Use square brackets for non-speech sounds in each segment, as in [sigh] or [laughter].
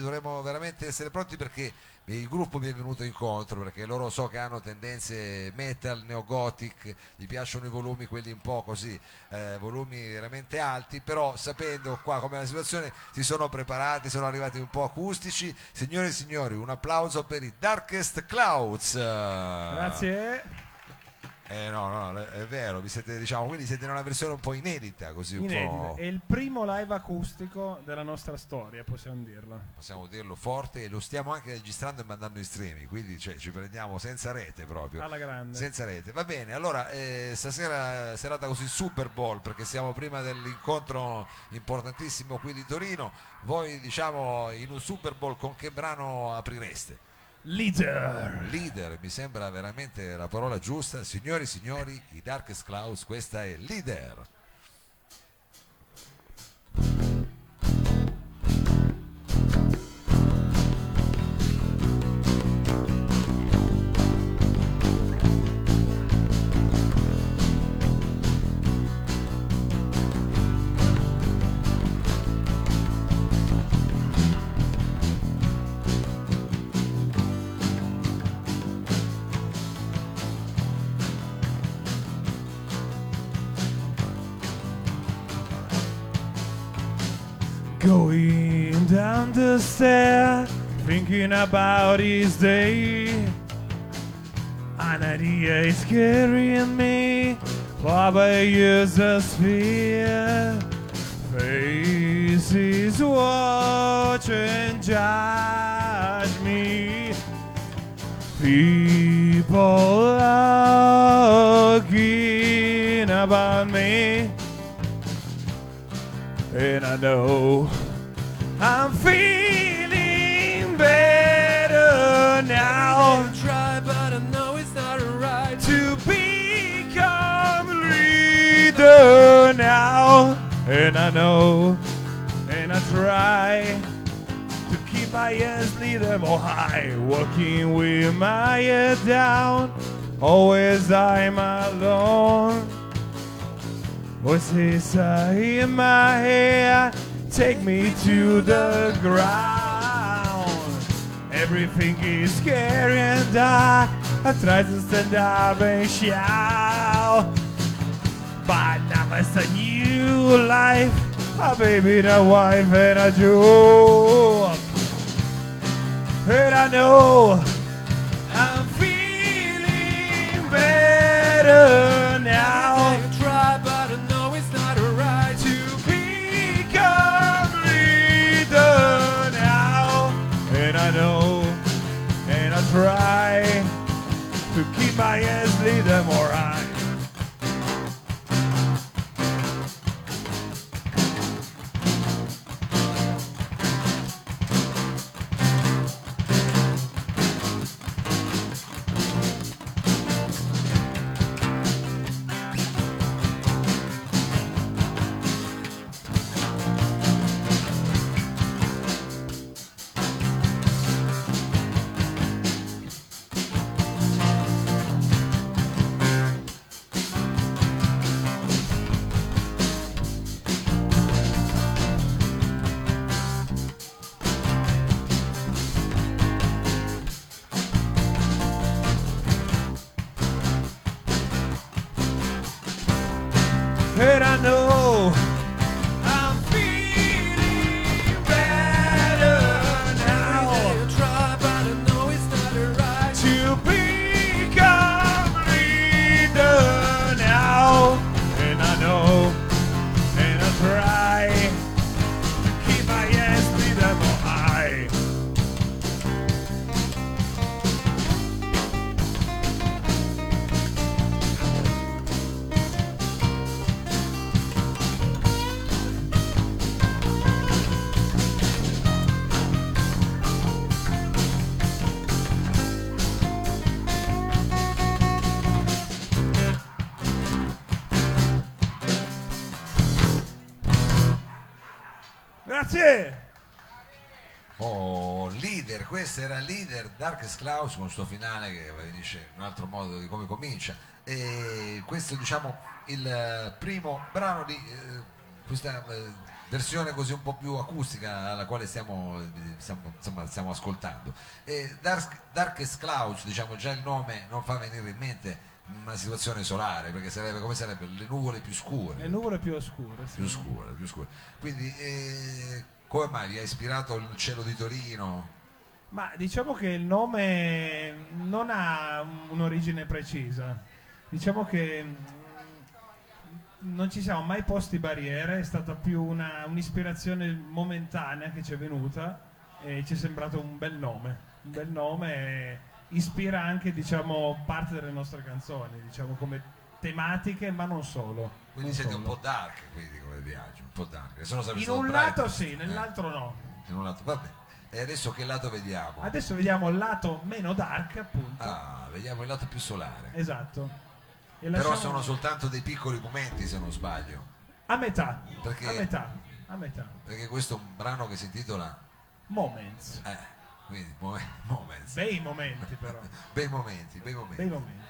dovremmo veramente essere pronti perché il gruppo mi è venuto incontro perché loro so che hanno tendenze metal, neogothic, gli piacciono i volumi quelli un po' così, eh, volumi veramente alti, però sapendo qua com'è la situazione si sono preparati, sono arrivati un po' acustici. Signore e signori, un applauso per i Darkest Clouds. Grazie. Eh, no, no, è vero, vi siete, diciamo, quindi siete in una versione un po' inedita, così un Inedita. po', È il primo live acustico della nostra storia, possiamo dirlo. possiamo dirlo forte, e lo stiamo anche registrando e mandando in streaming, quindi cioè, ci prendiamo senza rete proprio. Alla grande. Senza rete, va bene. Allora, eh, stasera serata così Super Bowl perché siamo prima dell'incontro importantissimo qui di Torino. Voi, diciamo, in un Super Bowl con che brano aprireste? Leader. Leader, mi sembra veramente la parola giusta. Signori e signori, i Darkest Clouds, questa è Leader. Going down the stair, thinking about his day. An idea is carrying me, Baba uses fear. Faces watch and judge me. People talking about me. And I know I'm feeling better now I try, but I know it's not right. to become leader now. And I know, and I try to keep my head leader more high, walking with my head down. Always I'm alone. Voices are in my head, take me to the ground. Everything is scary and I, I try to stand up and shout. But now it's a new life, a baby, a wife, and a job. And I know I'm feeling better now. Grazie! Oh, leader, questo era leader Darkest Clouds con questo finale che dice un altro modo di come comincia. E questo diciamo il eh, primo brano di eh, questa eh, versione così un po' più acustica alla quale stiamo, eh, stiamo, insomma, stiamo ascoltando. E Dark, Darkest Clouds, diciamo già il nome non fa venire in mente una situazione solare, perché sarebbe come sarebbe le nuvole più scure. Le nuvole più oscure. sì. più scure, più scure. Quindi eh, come mai vi ha ispirato il cielo di Torino? Ma diciamo che il nome non ha un'origine precisa. Diciamo che mm, non ci siamo mai posti barriere, è stata più una- un'ispirazione momentanea che ci è venuta e ci è sembrato un bel nome. Un bel nome ispira anche diciamo, parte delle nostre canzoni, diciamo come tematiche, ma non solo. Quindi non siete solo. un po' dark, quindi come viaggio, un po' dark. Se no In un bright. lato sì, Eh, nell'altro no. in un lato, vabbè. E adesso che lato vediamo? Adesso vediamo il lato meno dark, appunto. Ah, vediamo il lato più solare. Esatto. E Però lasciamo- sono soltanto dei piccoli momenti se non sbaglio. a metà. Perché- A metà. A metà. Perché questo è un brano che si intitola Moments. eh, quindi mo- Moments. Bei momenti però. [laughs] Bei momenti, bei momenti. Bei momenti.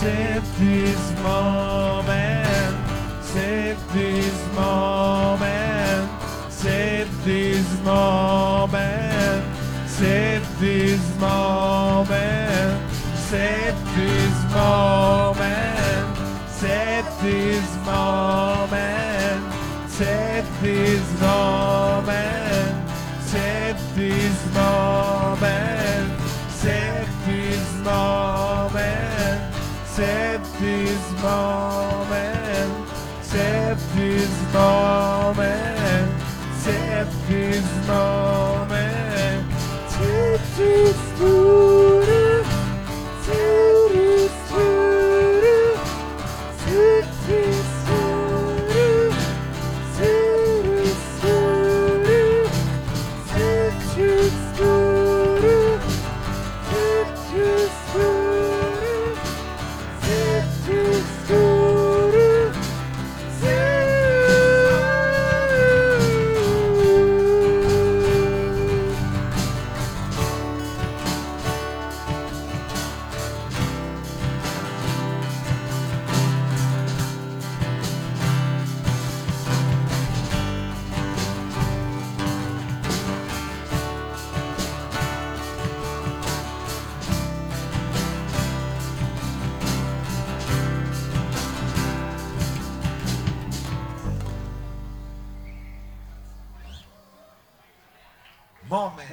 Save this moment, save this moment, save this moment, save this moment, save this moment,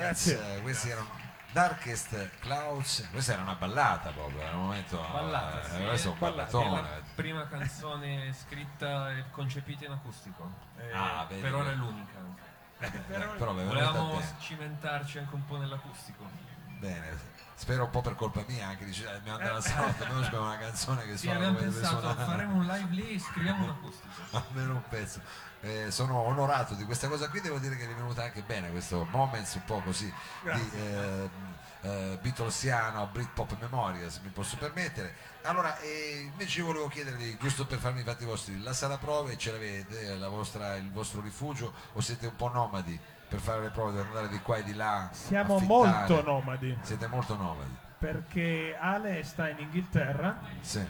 Grazie. eh, questi erano Darkest Clouds, questa era una ballata proprio, era un momento Ballata, eh, sì. questo è un Ballata. ballatone. La prima canzone scritta e concepita in acustico. Eh, Ah, per ora è l'unica. Eh, però venuta Volevamo cimentarci anche un po' nell'acustico. Bene, spero un po' per colpa mia anche, dice, eh, abbiamo dato la stanotte, almeno una canzone che Sì, suona abbiamo pensato, faremo un live lì, scriviamo un acustico. [laughs] almeno un pezzo. Eh, sono onorato di questa cosa qui, devo dire che mi è venuta anche bene questo Moments un po' così di eh, eh, Beatlesiano, Britpop Memoria, se mi posso permettere. Allora, eh, invece io volevo chiedervi, giusto per farmi i fatti vostri, la sala prove ce l'avete, la vostra- il vostro rifugio o siete un po' nomadi per fare le prove, per andare di qua e di là? Siamo affittare? molto nomadi Siete molto nomadi, perché Ale sta in Inghilterra sì.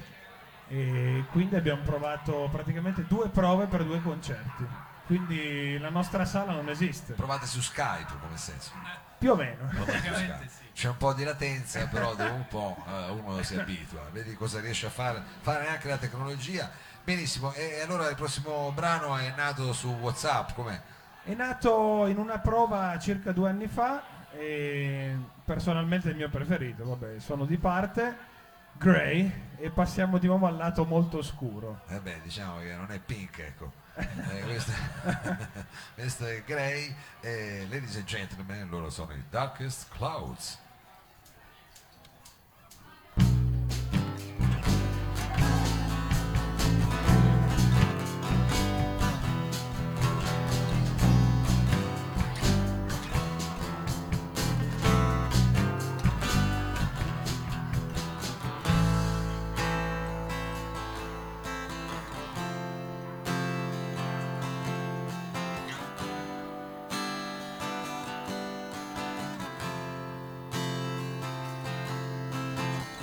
E quindi abbiamo provato praticamente due prove per due concerti. Quindi la nostra sala non esiste, Provate su Skype come senso. più o meno. Sì. C'è un po' di latenza, però dopo un po' eh, uno si abitua, vedi cosa riesce a fare, fare anche la tecnologia. Benissimo, e allora il prossimo brano è nato su Whatsapp, com'è? È nato in una prova circa due anni fa e personalmente è il mio preferito, vabbè, sono di parte, Grey, e passiamo di nuovo al lato molto scuro. Eh beh, diciamo che non è pink, ecco. Eh, questo, [laughs] questo è Grey e ladies and gentlemen, loro sono i Darkest Clouds.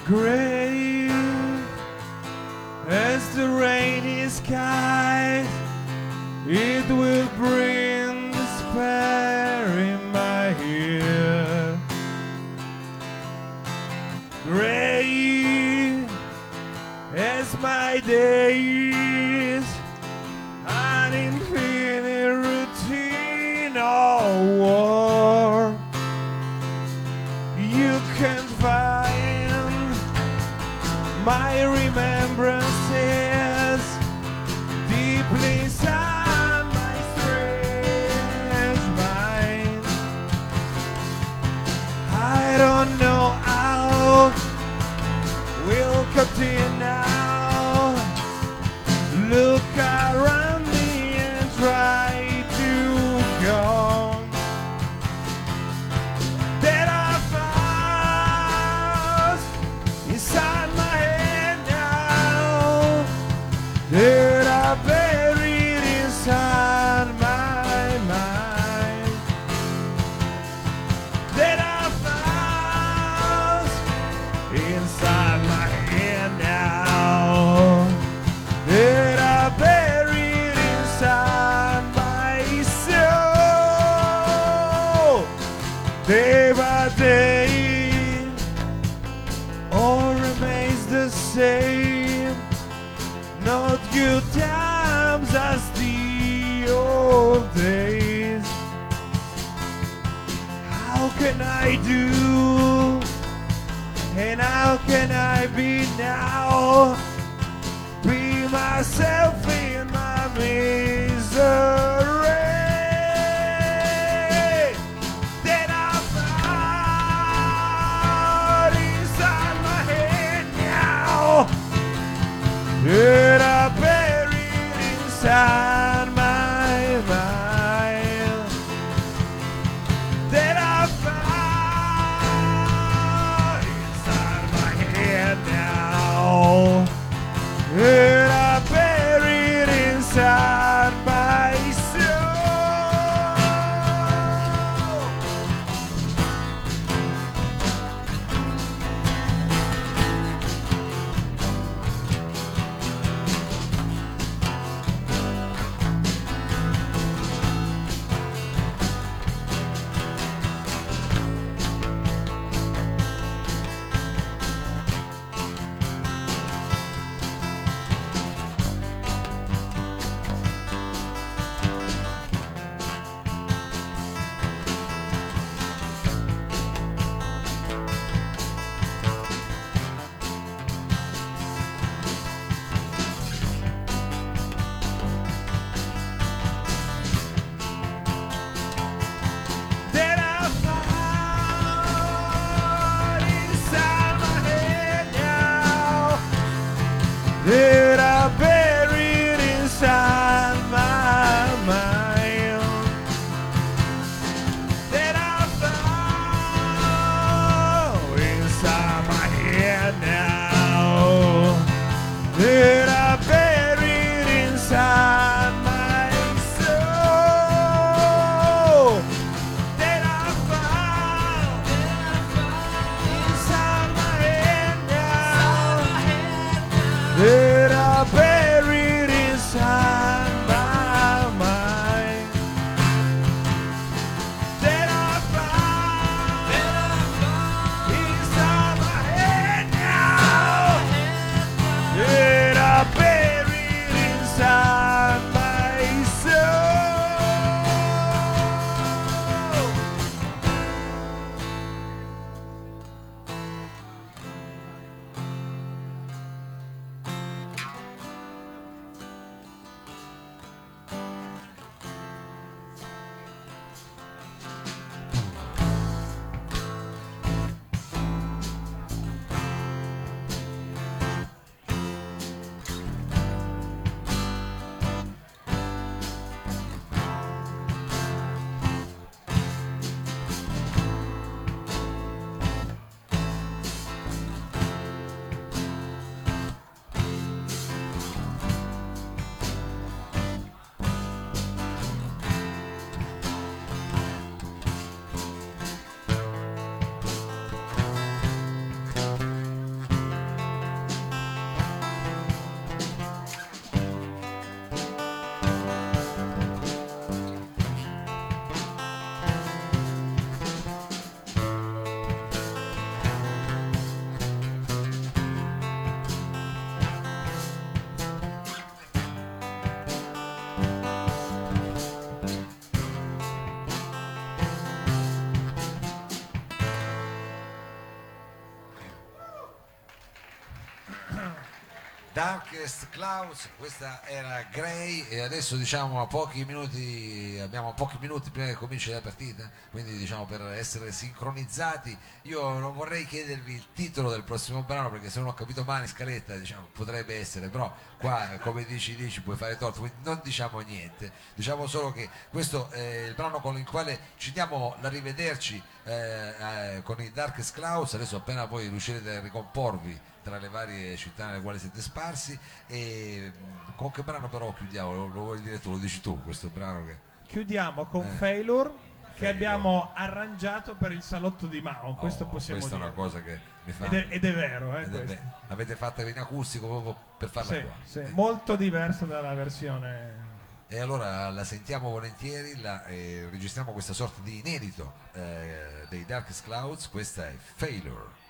Gray as the rainy sky, it will bring day by day, all remains the same. Not good times as the old days. How can I do? And how can I be now? Be myself in my misery Darkest Clouds, questa era Grey e adesso diciamo a pochi minuti, abbiamo pochi minuti prima che cominci la partita, quindi diciamo per essere sincronizzati, io non vorrei chiedervi il titolo del prossimo brano perché se non ho capito male scaletta diciamo, potrebbe essere, però qua come dici dici puoi fare torto, quindi non diciamo niente, diciamo solo che questo è il brano con il quale ci diamo la rivederci eh, eh, con i Darkest Clouds, adesso appena poi riuscirete a ricomporvi tra le varie città nelle quali siete sparsi e mh, con che brano però chiudiamo? Lo, lo vuoi dire tu, lo dici tu questo brano che Chiudiamo con Eh. Failure che abbiamo arrangiato per il salotto di Mao, questo Oh, possiamo questa dire. è una cosa che mi fa Ed è, ed è vero, eh, ed è questo. be- l'avete fatta in acustico proprio per farla Sì, qua sì, molto diverso dalla versione e allora la sentiamo volentieri la, eh, registriamo questa sorta di inedito eh, dei Darkest Clouds questa è Failure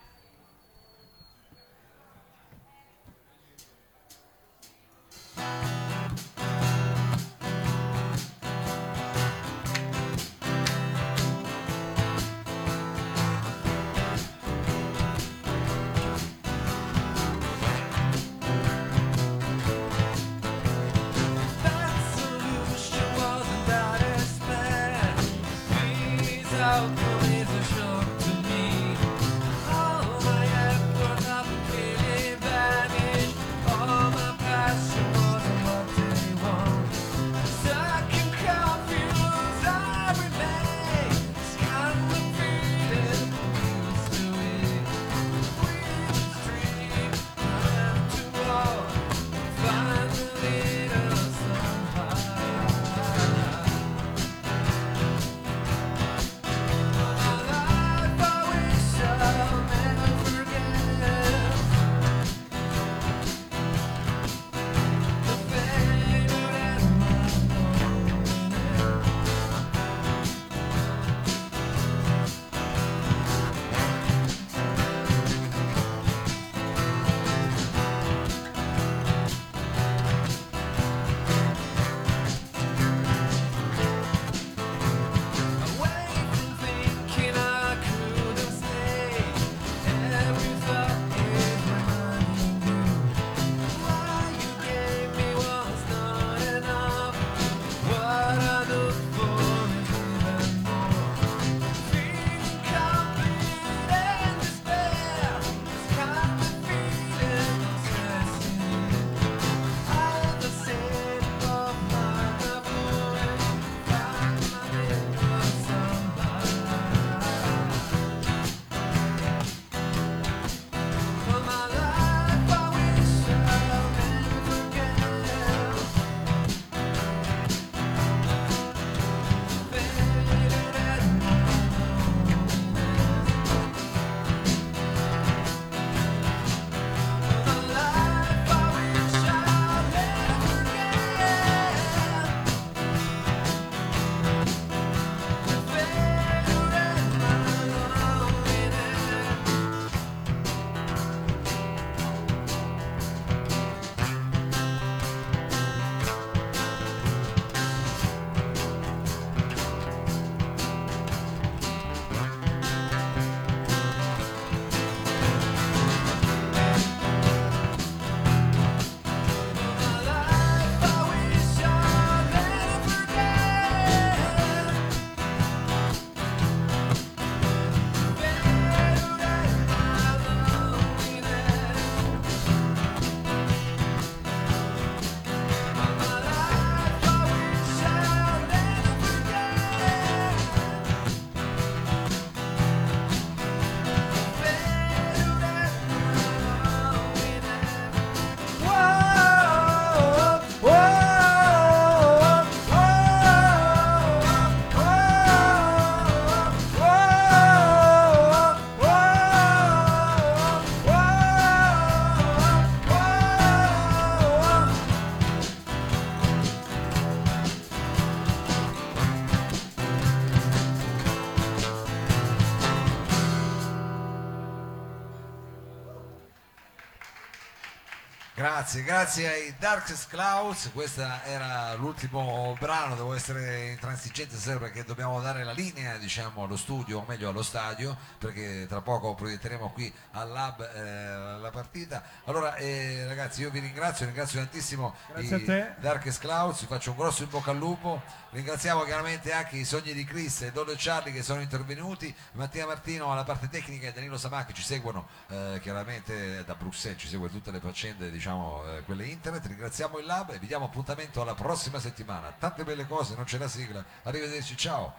Grazie, grazie ai Darkest Clouds, questo era l'ultimo brano, devo essere intransigente stasera perché dobbiamo dare la linea diciamo, allo studio, o meglio allo stadio, perché tra poco proietteremo qui al lab eh, la partita. Allora eh, ragazzi io vi ringrazio, ringrazio tantissimo Grazie i. Darkest Clouds, vi faccio un grosso in bocca al lupo, ringraziamo chiaramente anche i sogni di Chris e Dodo e Charlie che sono intervenuti, Mattia Martino alla parte tecnica e Danilo Samacchi ci seguono eh, chiaramente da Bruxelles, ci segue tutte le faccende diciamo eh, quelle internet, ringraziamo il lab e vi diamo appuntamento alla prossima settimana, tante belle cose, non c'è la sigla, arrivederci, ciao!